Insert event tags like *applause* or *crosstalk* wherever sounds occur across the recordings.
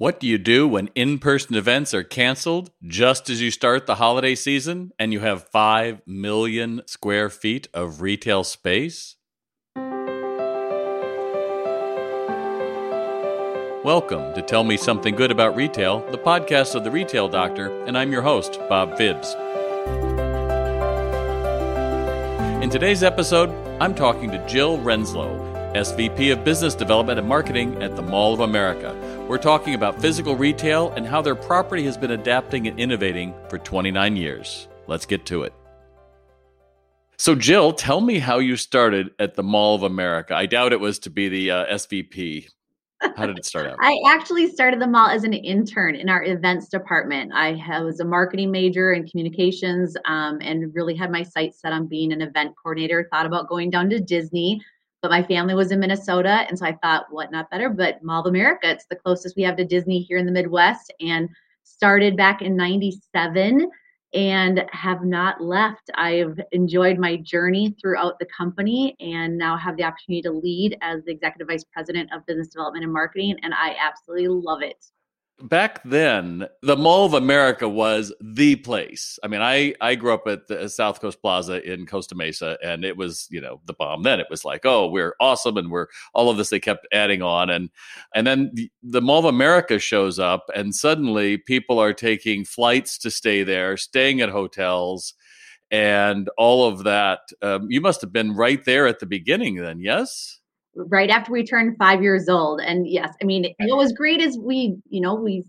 What do you do when in person events are canceled just as you start the holiday season and you have 5 million square feet of retail space? Welcome to Tell Me Something Good About Retail, the podcast of the Retail Doctor, and I'm your host, Bob Phibbs. In today's episode, I'm talking to Jill Renslow, SVP of Business Development and Marketing at the Mall of America we're talking about physical retail and how their property has been adapting and innovating for 29 years. Let's get to it. So, Jill, tell me how you started at the Mall of America. I doubt it was to be the uh, SVP. How did it start out? *laughs* I actually started the mall as an intern in our events department. I was a marketing major in communications um, and really had my sights set on being an event coordinator. Thought about going down to Disney but my family was in Minnesota. And so I thought, what not better, but Mall of America. It's the closest we have to Disney here in the Midwest and started back in 97 and have not left. I've enjoyed my journey throughout the company and now have the opportunity to lead as the executive vice president of business development and marketing. And I absolutely love it back then the mall of america was the place. I mean i i grew up at the south coast plaza in costa mesa and it was you know the bomb then. It was like oh we're awesome and we're all of this they kept adding on and and then the, the mall of america shows up and suddenly people are taking flights to stay there staying at hotels and all of that um, you must have been right there at the beginning then yes right after we turned five years old. And yes, I mean, what was great is we, you know, we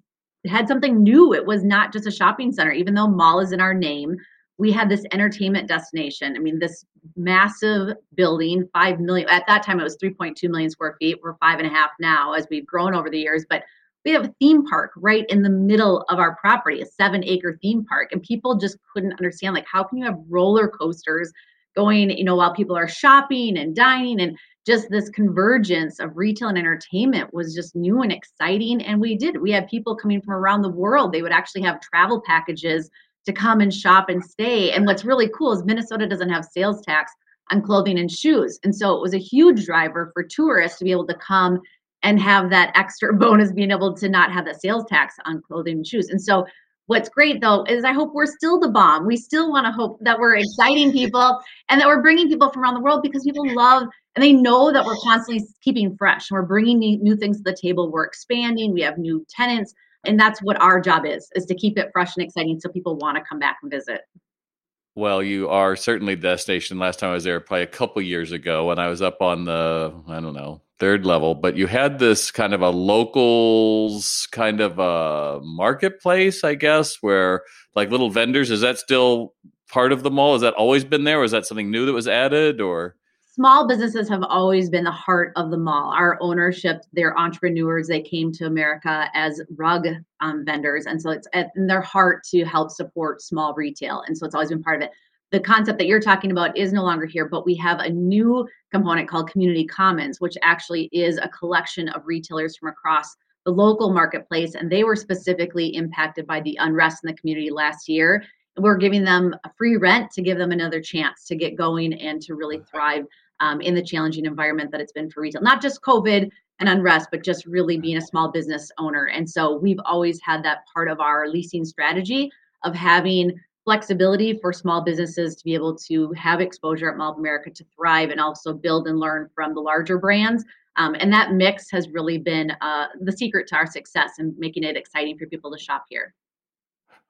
had something new. It was not just a shopping center, even though mall is in our name. We had this entertainment destination. I mean, this massive building, five million at that time it was 3.2 million square feet. We're five and a half now as we've grown over the years, but we have a theme park right in the middle of our property, a seven acre theme park. And people just couldn't understand like how can you have roller coasters going, you know, while people are shopping and dining and just this convergence of retail and entertainment was just new and exciting. And we did. We had people coming from around the world. They would actually have travel packages to come and shop and stay. And what's really cool is Minnesota doesn't have sales tax on clothing and shoes. And so it was a huge driver for tourists to be able to come and have that extra *laughs* bonus being able to not have the sales tax on clothing and shoes. And so What's great though is I hope we're still the bomb. We still want to hope that we're exciting people and that we're bringing people from around the world because people love and they know that we're constantly keeping fresh. We're bringing new things to the table. We're expanding. We have new tenants, and that's what our job is: is to keep it fresh and exciting so people want to come back and visit. Well, you are certainly the destination. Last time I was there, probably a couple years ago, when I was up on the I don't know third level, but you had this kind of a locals kind of a marketplace, I guess, where like little vendors. Is that still part of the mall? Has that always been there, is that something new that was added, or? Small businesses have always been the heart of the mall. Our ownership, they're entrepreneurs. They came to America as rug um, vendors, and so it's in their heart to help support small retail, and so it's always been part of it the concept that you're talking about is no longer here, but we have a new component called Community Commons, which actually is a collection of retailers from across the local marketplace. And they were specifically impacted by the unrest in the community last year. We're giving them a free rent to give them another chance to get going and to really thrive um, in the challenging environment that it's been for retail. Not just COVID and unrest, but just really being a small business owner. And so we've always had that part of our leasing strategy of having flexibility for small businesses to be able to have exposure at Mall of America to thrive and also build and learn from the larger brands. Um, and that mix has really been uh, the secret to our success and making it exciting for people to shop here.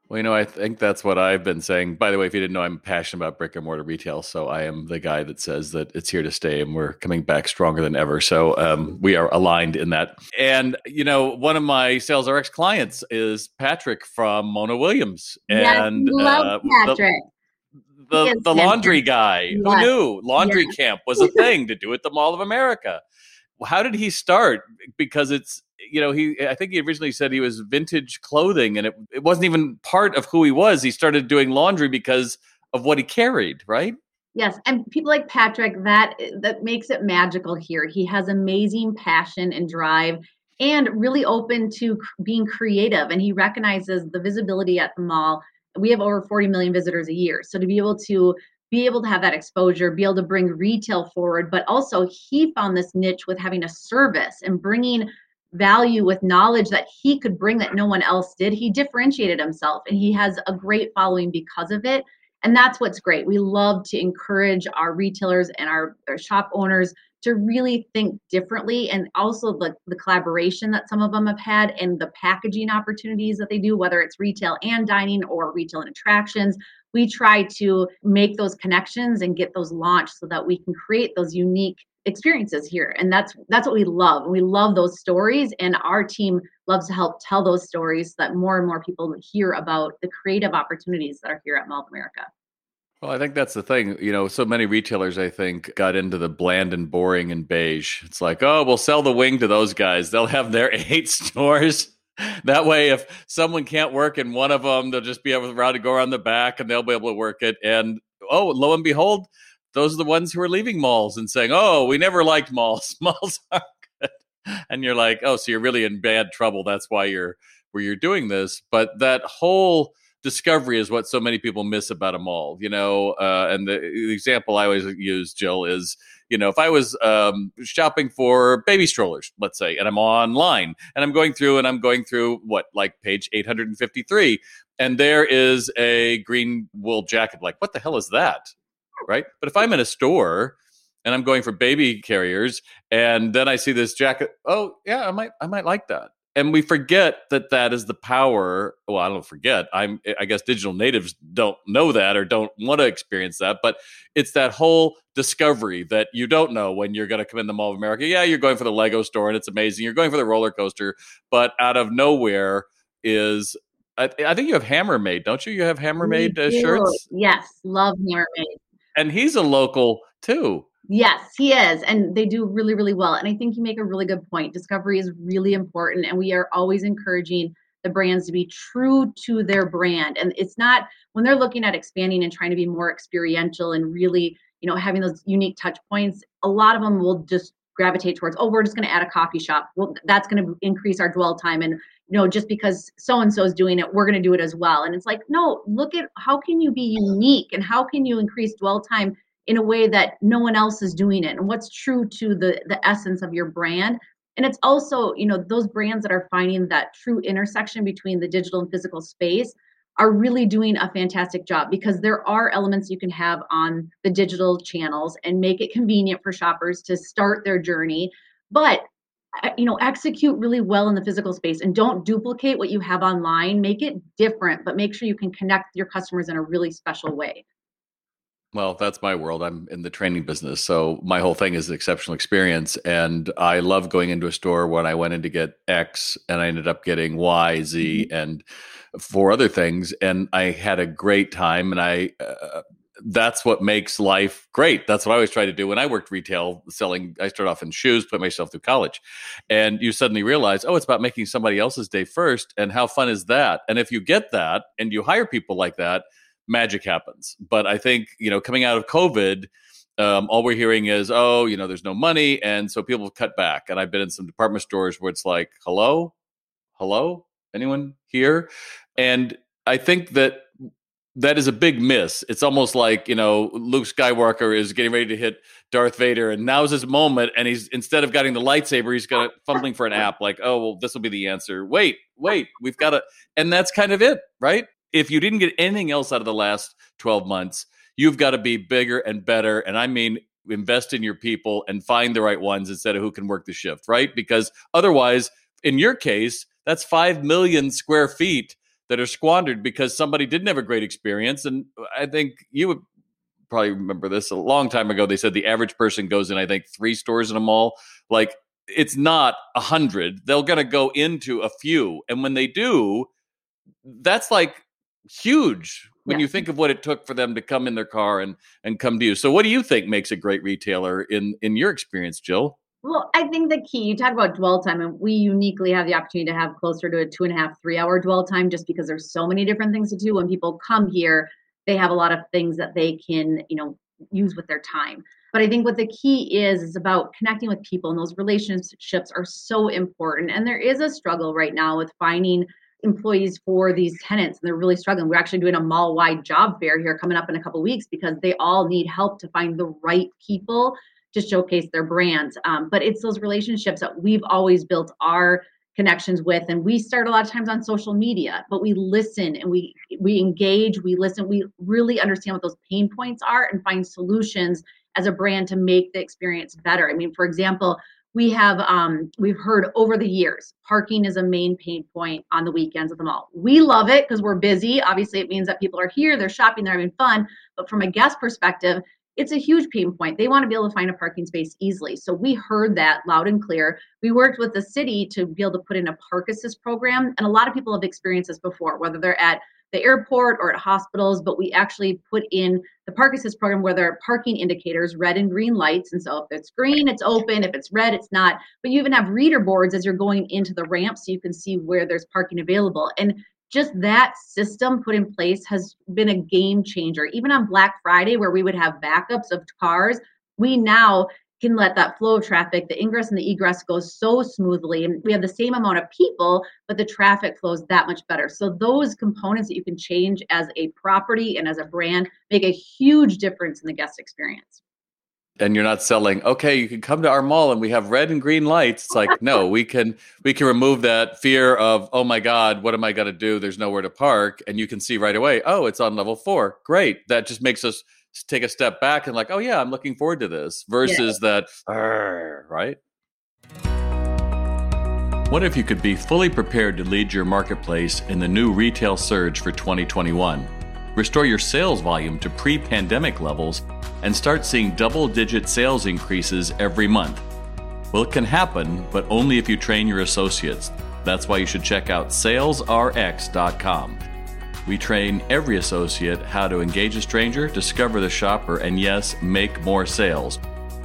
Well, you know, I think that's what I've been saying. By the way, if you didn't know, I'm passionate about brick and mortar retail. So I am the guy that says that it's here to stay and we're coming back stronger than ever. So um, we are aligned in that. And, you know, one of my Sales RX clients is Patrick from Mona Williams. And love uh, Patrick. The, the, the laundry guy. Yes. Who knew laundry yes. camp was a thing to do at the Mall of America? How did he start? Because it's you know, he I think he originally said he was vintage clothing, and it it wasn't even part of who he was. He started doing laundry because of what he carried, right? Yes, and people like Patrick that that makes it magical here. He has amazing passion and drive and really open to being creative and he recognizes the visibility at the mall. We have over 40 million visitors a year. So to be able to be able to have that exposure, be able to bring retail forward, but also he found this niche with having a service and bringing value with knowledge that he could bring that no one else did. He differentiated himself and he has a great following because of it. And that's what's great. We love to encourage our retailers and our, our shop owners to really think differently and also the, the collaboration that some of them have had and the packaging opportunities that they do, whether it's retail and dining or retail and attractions. We try to make those connections and get those launched so that we can create those unique experiences here. And that's that's what we love. We love those stories and our team loves to help tell those stories so that more and more people hear about the creative opportunities that are here at mall of america well, I think that's the thing. You know, so many retailers, I think, got into the bland and boring and beige. It's like, oh, we'll sell the wing to those guys. They'll have their *laughs* eight stores. That way, if someone can't work in one of them, they'll just be able to go around the back and they'll be able to work it. And oh, lo and behold, those are the ones who are leaving malls and saying, "Oh, we never liked malls. *laughs* malls are good." And you're like, "Oh, so you're really in bad trouble. That's why you're where you're doing this." But that whole discovery is what so many people miss about a mall, you know. Uh, and the, the, example I always use, Jill, is you know, if I was um, shopping for baby strollers, let's say, and I'm online and I'm going through and I'm going through what, like page 853, and there is a green wool jacket. Like, what the hell is that? right? But if I'm in a store and I'm going for baby carriers, and then I see this jacket, oh yeah, I might I might like that. And we forget that that is the power. Well, I don't forget. I'm I guess digital natives don't know that or don't want to experience that, but it's that whole discovery that you don't know when you're going to come in the Mall of America. Yeah, you're going for the Lego store and it's amazing. You're going for the roller coaster, but out of nowhere is I, I think you have Hammermade, don't you? You have Hammermade uh, shirts. Yes, love Hammermade and he's a local too. Yes, he is. And they do really, really well. And I think you make a really good point. Discovery is really important. And we are always encouraging the brands to be true to their brand. And it's not when they're looking at expanding and trying to be more experiential and really, you know, having those unique touch points, a lot of them will just gravitate towards, oh, we're just going to add a coffee shop. Well, that's going to increase our dwell time. And, you know, just because so and so is doing it, we're going to do it as well. And it's like, no, look at how can you be unique and how can you increase dwell time in a way that no one else is doing it and what's true to the the essence of your brand. And it's also you know those brands that are finding that true intersection between the digital and physical space are really doing a fantastic job because there are elements you can have on the digital channels and make it convenient for shoppers to start their journey but uh, you know execute really well in the physical space and don't duplicate what you have online. Make it different but make sure you can connect your customers in a really special way well, that's my world. I'm in the training business. So my whole thing is exceptional experience. And I love going into a store when I went in to get X and I ended up getting Y, Z, mm-hmm. and four other things. And I had a great time. And I, uh, that's what makes life great. That's what I always try to do. When I worked retail selling, I started off in shoes, put myself through college. And you suddenly realize, oh, it's about making somebody else's day first. And how fun is that? And if you get that and you hire people like that, magic happens. But I think, you know, coming out of COVID, um, all we're hearing is, oh, you know, there's no money. And so people cut back. And I've been in some department stores where it's like, hello, hello, anyone here? And I think that that is a big miss. It's almost like, you know, Luke Skywalker is getting ready to hit Darth Vader and now's his moment. And he's instead of getting the lightsaber, he's got fumbling for an app like, oh, well, this will be the answer. Wait, wait, we've got to, and that's kind of it, right? If you didn't get anything else out of the last 12 months, you've got to be bigger and better. And I mean, invest in your people and find the right ones instead of who can work the shift, right? Because otherwise, in your case, that's 5 million square feet that are squandered because somebody didn't have a great experience. And I think you would probably remember this a long time ago. They said the average person goes in, I think, three stores in a mall. Like, it's not a hundred. They're going to go into a few. And when they do, that's like huge when yeah. you think of what it took for them to come in their car and and come to you. So what do you think makes a great retailer in in your experience, Jill? Well, I think the key, you talk about dwell time, and we uniquely have the opportunity to have closer to a two and a half, three hour dwell time just because there's so many different things to do. When people come here, they have a lot of things that they can, you know, use with their time. But I think what the key is is about connecting with people, and those relationships are so important. And there is a struggle right now with finding employees for these tenants and they're really struggling. We're actually doing a mall wide job fair here coming up in a couple weeks because they all need help to find the right people to showcase their brands. Um, but it's those relationships that we've always built our connections with and we start a lot of times on social media but we listen and we we engage we listen we really understand what those pain points are and find solutions as a brand to make the experience better i mean for example we have um, we've heard over the years parking is a main pain point on the weekends at the mall we love it because we're busy obviously it means that people are here they're shopping they're having fun but from a guest perspective it's a huge pain point. They want to be able to find a parking space easily. So we heard that loud and clear. We worked with the city to be able to put in a park assist program. And a lot of people have experienced this before, whether they're at the airport or at hospitals, but we actually put in the park assist program where there are parking indicators, red and green lights. And so if it's green, it's open. If it's red, it's not. But you even have reader boards as you're going into the ramp so you can see where there's parking available. And just that system put in place has been a game changer. Even on Black Friday, where we would have backups of cars, we now can let that flow of traffic, the ingress and the egress go so smoothly. And we have the same amount of people, but the traffic flows that much better. So those components that you can change as a property and as a brand make a huge difference in the guest experience. And you're not selling okay you can come to our mall and we have red and green lights. It's like no we can we can remove that fear of oh my god what am i to do? There's nowhere to park. And you can see right away oh it's on level four. Great. That just makes us take a step back and like oh yeah i'm looking forward to this versus yeah. that right what if you could be fully prepared to lead your marketplace in the new retail surge for 2021 restore your sales volume to pre-pandemic levels and start seeing double digit sales increases every month. Well, it can happen, but only if you train your associates. That's why you should check out salesrx.com. We train every associate how to engage a stranger, discover the shopper, and yes, make more sales.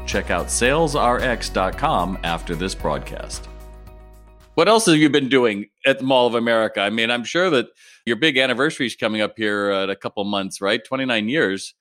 Check out salesrx.com after this broadcast. What else have you been doing at the Mall of America? I mean, I'm sure that your big anniversary is coming up here in a couple months, right? 29 years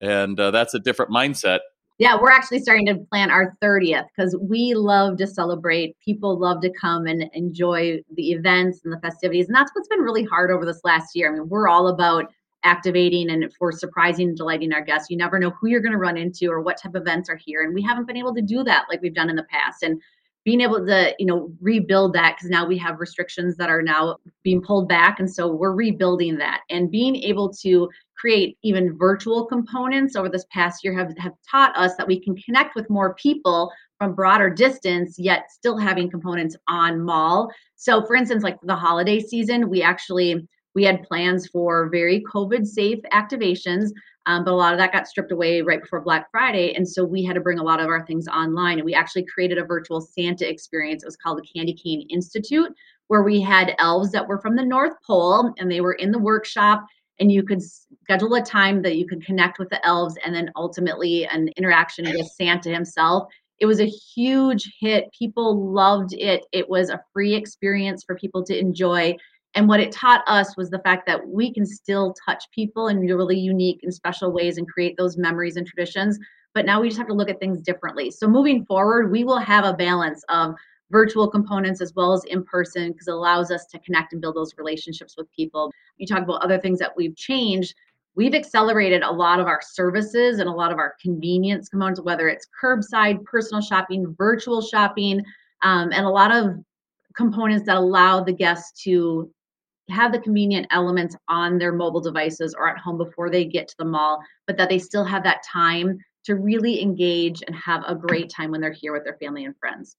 and uh, that's a different mindset yeah we're actually starting to plan our 30th because we love to celebrate. People love to come and enjoy the events and the festivities and that's what's been really hard over this last year. I mean we're all about activating and for surprising and delighting our guests. You never know who you're going to run into or what type of events are here and we haven't been able to do that like we've done in the past. And being able to you know rebuild that because now we have restrictions that are now being pulled back and so we're rebuilding that. And being able to create even virtual components over this past year have, have taught us that we can connect with more people from broader distance yet still having components on mall so for instance like the holiday season we actually we had plans for very covid safe activations um, but a lot of that got stripped away right before Black Friday. And so we had to bring a lot of our things online. And we actually created a virtual Santa experience. It was called the Candy Cane Institute, where we had elves that were from the North Pole and they were in the workshop. And you could schedule a time that you could connect with the elves and then ultimately an interaction with Santa himself. It was a huge hit. People loved it. It was a free experience for people to enjoy. And what it taught us was the fact that we can still touch people in really unique and special ways and create those memories and traditions. But now we just have to look at things differently. So moving forward, we will have a balance of virtual components as well as in person because it allows us to connect and build those relationships with people. You talk about other things that we've changed. We've accelerated a lot of our services and a lot of our convenience components, whether it's curbside, personal shopping, virtual shopping, um, and a lot of components that allow the guests to have the convenient elements on their mobile devices or at home before they get to the mall, but that they still have that time to really engage and have a great time when they're here with their family and friends.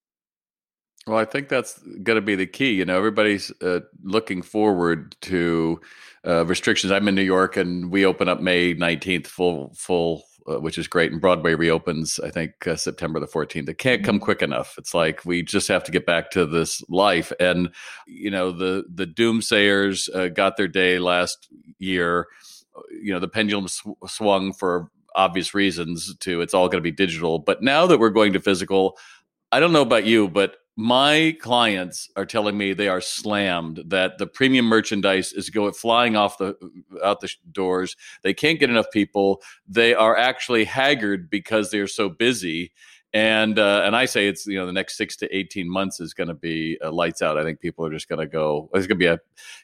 Well, I think that's going to be the key. You know, everybody's uh, looking forward to uh, restrictions. I'm in New York, and we open up May 19th, full full uh, which is great. And Broadway reopens, I think, uh, September the 14th. It can't come mm-hmm. quick enough. It's like we just have to get back to this life. And you know, the the doomsayers uh, got their day last year. You know, the pendulum sw- swung for obvious reasons to it's all going to be digital. But now that we're going to physical, I don't know about you, but my clients are telling me they are slammed that the premium merchandise is going flying off the out the doors they can't get enough people they are actually haggard because they're so busy and uh, and I say it's you know the next six to eighteen months is going to be uh, lights out. I think people are just going to go. There's going to be a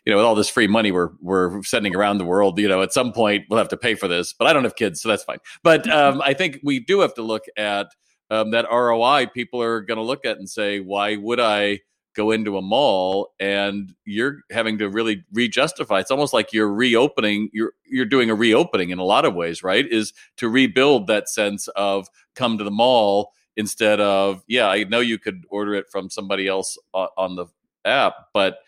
you know with all this free money we're we're sending around the world. You know at some point we'll have to pay for this, but I don't have kids, so that's fine. But *laughs* um, I think we do have to look at um, that ROI, people are going to look at and say, why would I go into a mall? And you're having to really re-justify. It's almost like you're reopening. You're you're doing a reopening in a lot of ways, right? Is to rebuild that sense of come to the mall instead of yeah, I know you could order it from somebody else on the app, but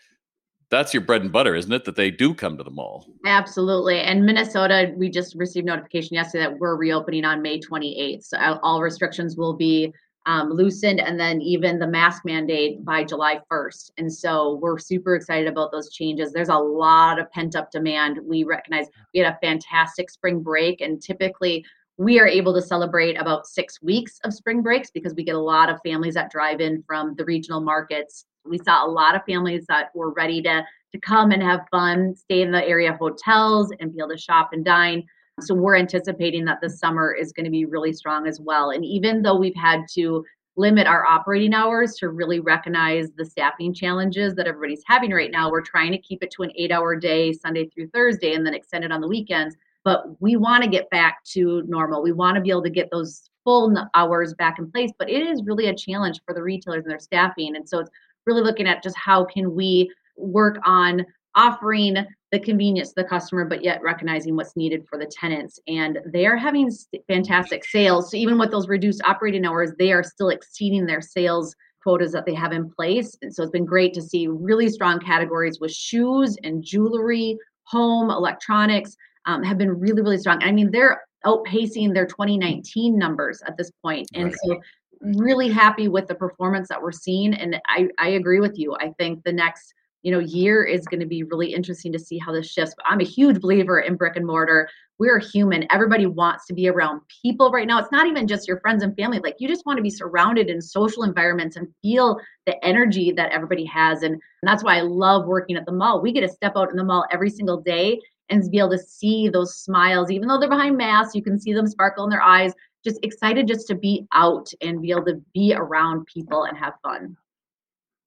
that's your bread and butter, isn't it? That they do come to the mall. Absolutely. And Minnesota, we just received notification yesterday that we're reopening on May 28th. So all restrictions will be um, loosened and then even the mask mandate by July 1st. And so we're super excited about those changes. There's a lot of pent up demand. We recognize we had a fantastic spring break, and typically we are able to celebrate about six weeks of spring breaks because we get a lot of families that drive in from the regional markets we saw a lot of families that were ready to to come and have fun, stay in the area hotels and be able to shop and dine. So we're anticipating that the summer is going to be really strong as well. And even though we've had to limit our operating hours to really recognize the staffing challenges that everybody's having right now, we're trying to keep it to an eight hour day, Sunday through Thursday, and then extend it on the weekends. But we want to get back to normal. We want to be able to get those full hours back in place. But it is really a challenge for the retailers and their staffing. And so it's really looking at just how can we work on offering the convenience to the customer, but yet recognizing what's needed for the tenants. And they are having fantastic sales. So even with those reduced operating hours, they are still exceeding their sales quotas that they have in place. And so it's been great to see really strong categories with shoes and jewelry, home, electronics um, have been really, really strong. I mean, they're outpacing their 2019 numbers at this point. And right. so really happy with the performance that we're seeing and I, I agree with you. I think the next you know year is going to be really interesting to see how this shifts but i'm a huge believer in brick and mortar. We're human. Everybody wants to be around people right now. It's not even just your friends and family. Like you just want to be surrounded in social environments and feel the energy that everybody has and, and that's why i love working at the mall. We get to step out in the mall every single day and be able to see those smiles. Even though they're behind masks you can see them sparkle in their eyes just excited just to be out and be able to be around people and have fun.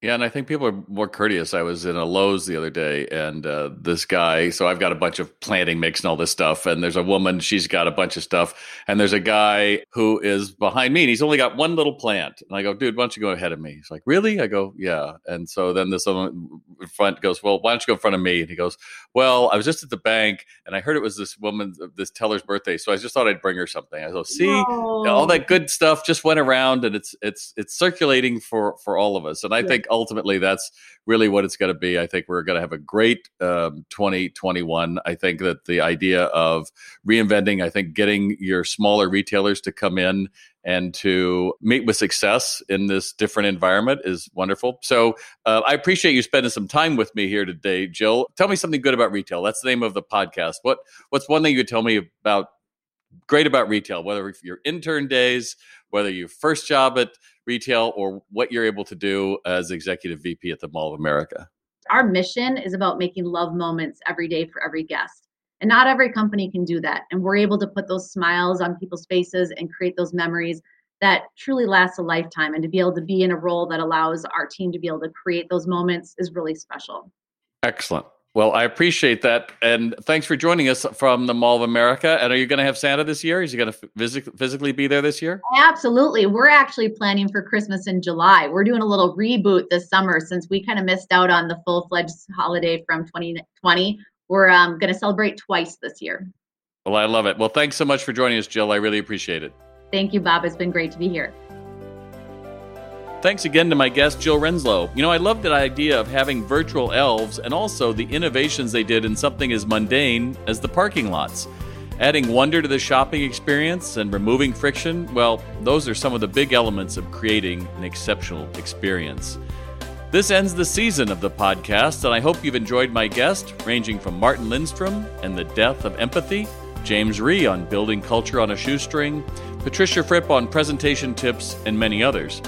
Yeah, and I think people are more courteous. I was in a Lowe's the other day, and uh, this guy. So I've got a bunch of planting mix and all this stuff, and there's a woman. She's got a bunch of stuff, and there's a guy who is behind me, and he's only got one little plant. And I go, dude, why don't you go ahead of me? He's like, really? I go, yeah. And so then this one in front goes, well, why don't you go in front of me? And he goes, well, I was just at the bank, and I heard it was this woman, this teller's birthday, so I just thought I'd bring her something. I go, see, Whoa. all that good stuff just went around, and it's it's it's circulating for for all of us. And I yeah. think ultimately that's really what it's going to be. I think we're going to have a great um, 2021. I think that the idea of reinventing, I think getting your smaller retailers to come in and to meet with success in this different environment is wonderful. So uh, I appreciate you spending some time with me here today, Jill. Tell me something good about retail. That's the name of the podcast. What What's one thing you tell me about great about retail, whether your intern days, whether your first job at retail, or what you're able to do as executive VP at the Mall of America? Our mission is about making love moments every day for every guest. And not every company can do that. And we're able to put those smiles on people's faces and create those memories that truly last a lifetime. And to be able to be in a role that allows our team to be able to create those moments is really special. Excellent. Well, I appreciate that, and thanks for joining us from the Mall of America. And are you going to have Santa this year? Is he going to phys- physically be there this year? Absolutely. We're actually planning for Christmas in July. We're doing a little reboot this summer since we kind of missed out on the full fledged holiday from 2020. We're um, going to celebrate twice this year. Well, I love it. Well, thanks so much for joining us, Jill. I really appreciate it. Thank you, Bob. It's been great to be here. Thanks again to my guest, Jill Renslow. You know, I love that idea of having virtual elves and also the innovations they did in something as mundane as the parking lots. Adding wonder to the shopping experience and removing friction, well, those are some of the big elements of creating an exceptional experience. This ends the season of the podcast, and I hope you've enjoyed my guest, ranging from Martin Lindstrom and the death of empathy, James Rhee on building culture on a shoestring, Patricia Fripp on presentation tips, and many others.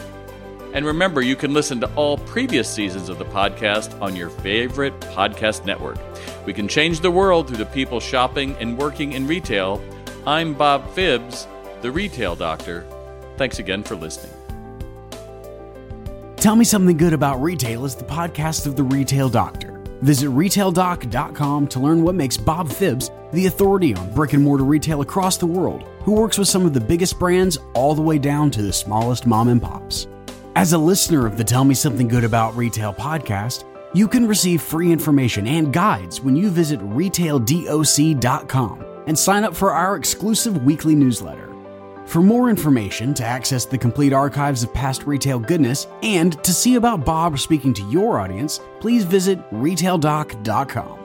And remember, you can listen to all previous seasons of the podcast on your favorite podcast network. We can change the world through the people shopping and working in retail. I'm Bob Phibbs, the retail doctor. Thanks again for listening. Tell Me Something Good About Retail is the podcast of the Retail Doctor. Visit retaildoc.com to learn what makes Bob Phibbs the authority on brick and mortar retail across the world, who works with some of the biggest brands all the way down to the smallest mom and pops. As a listener of the Tell Me Something Good About Retail podcast, you can receive free information and guides when you visit retaildoc.com and sign up for our exclusive weekly newsletter. For more information, to access the complete archives of past retail goodness, and to see about Bob speaking to your audience, please visit retaildoc.com.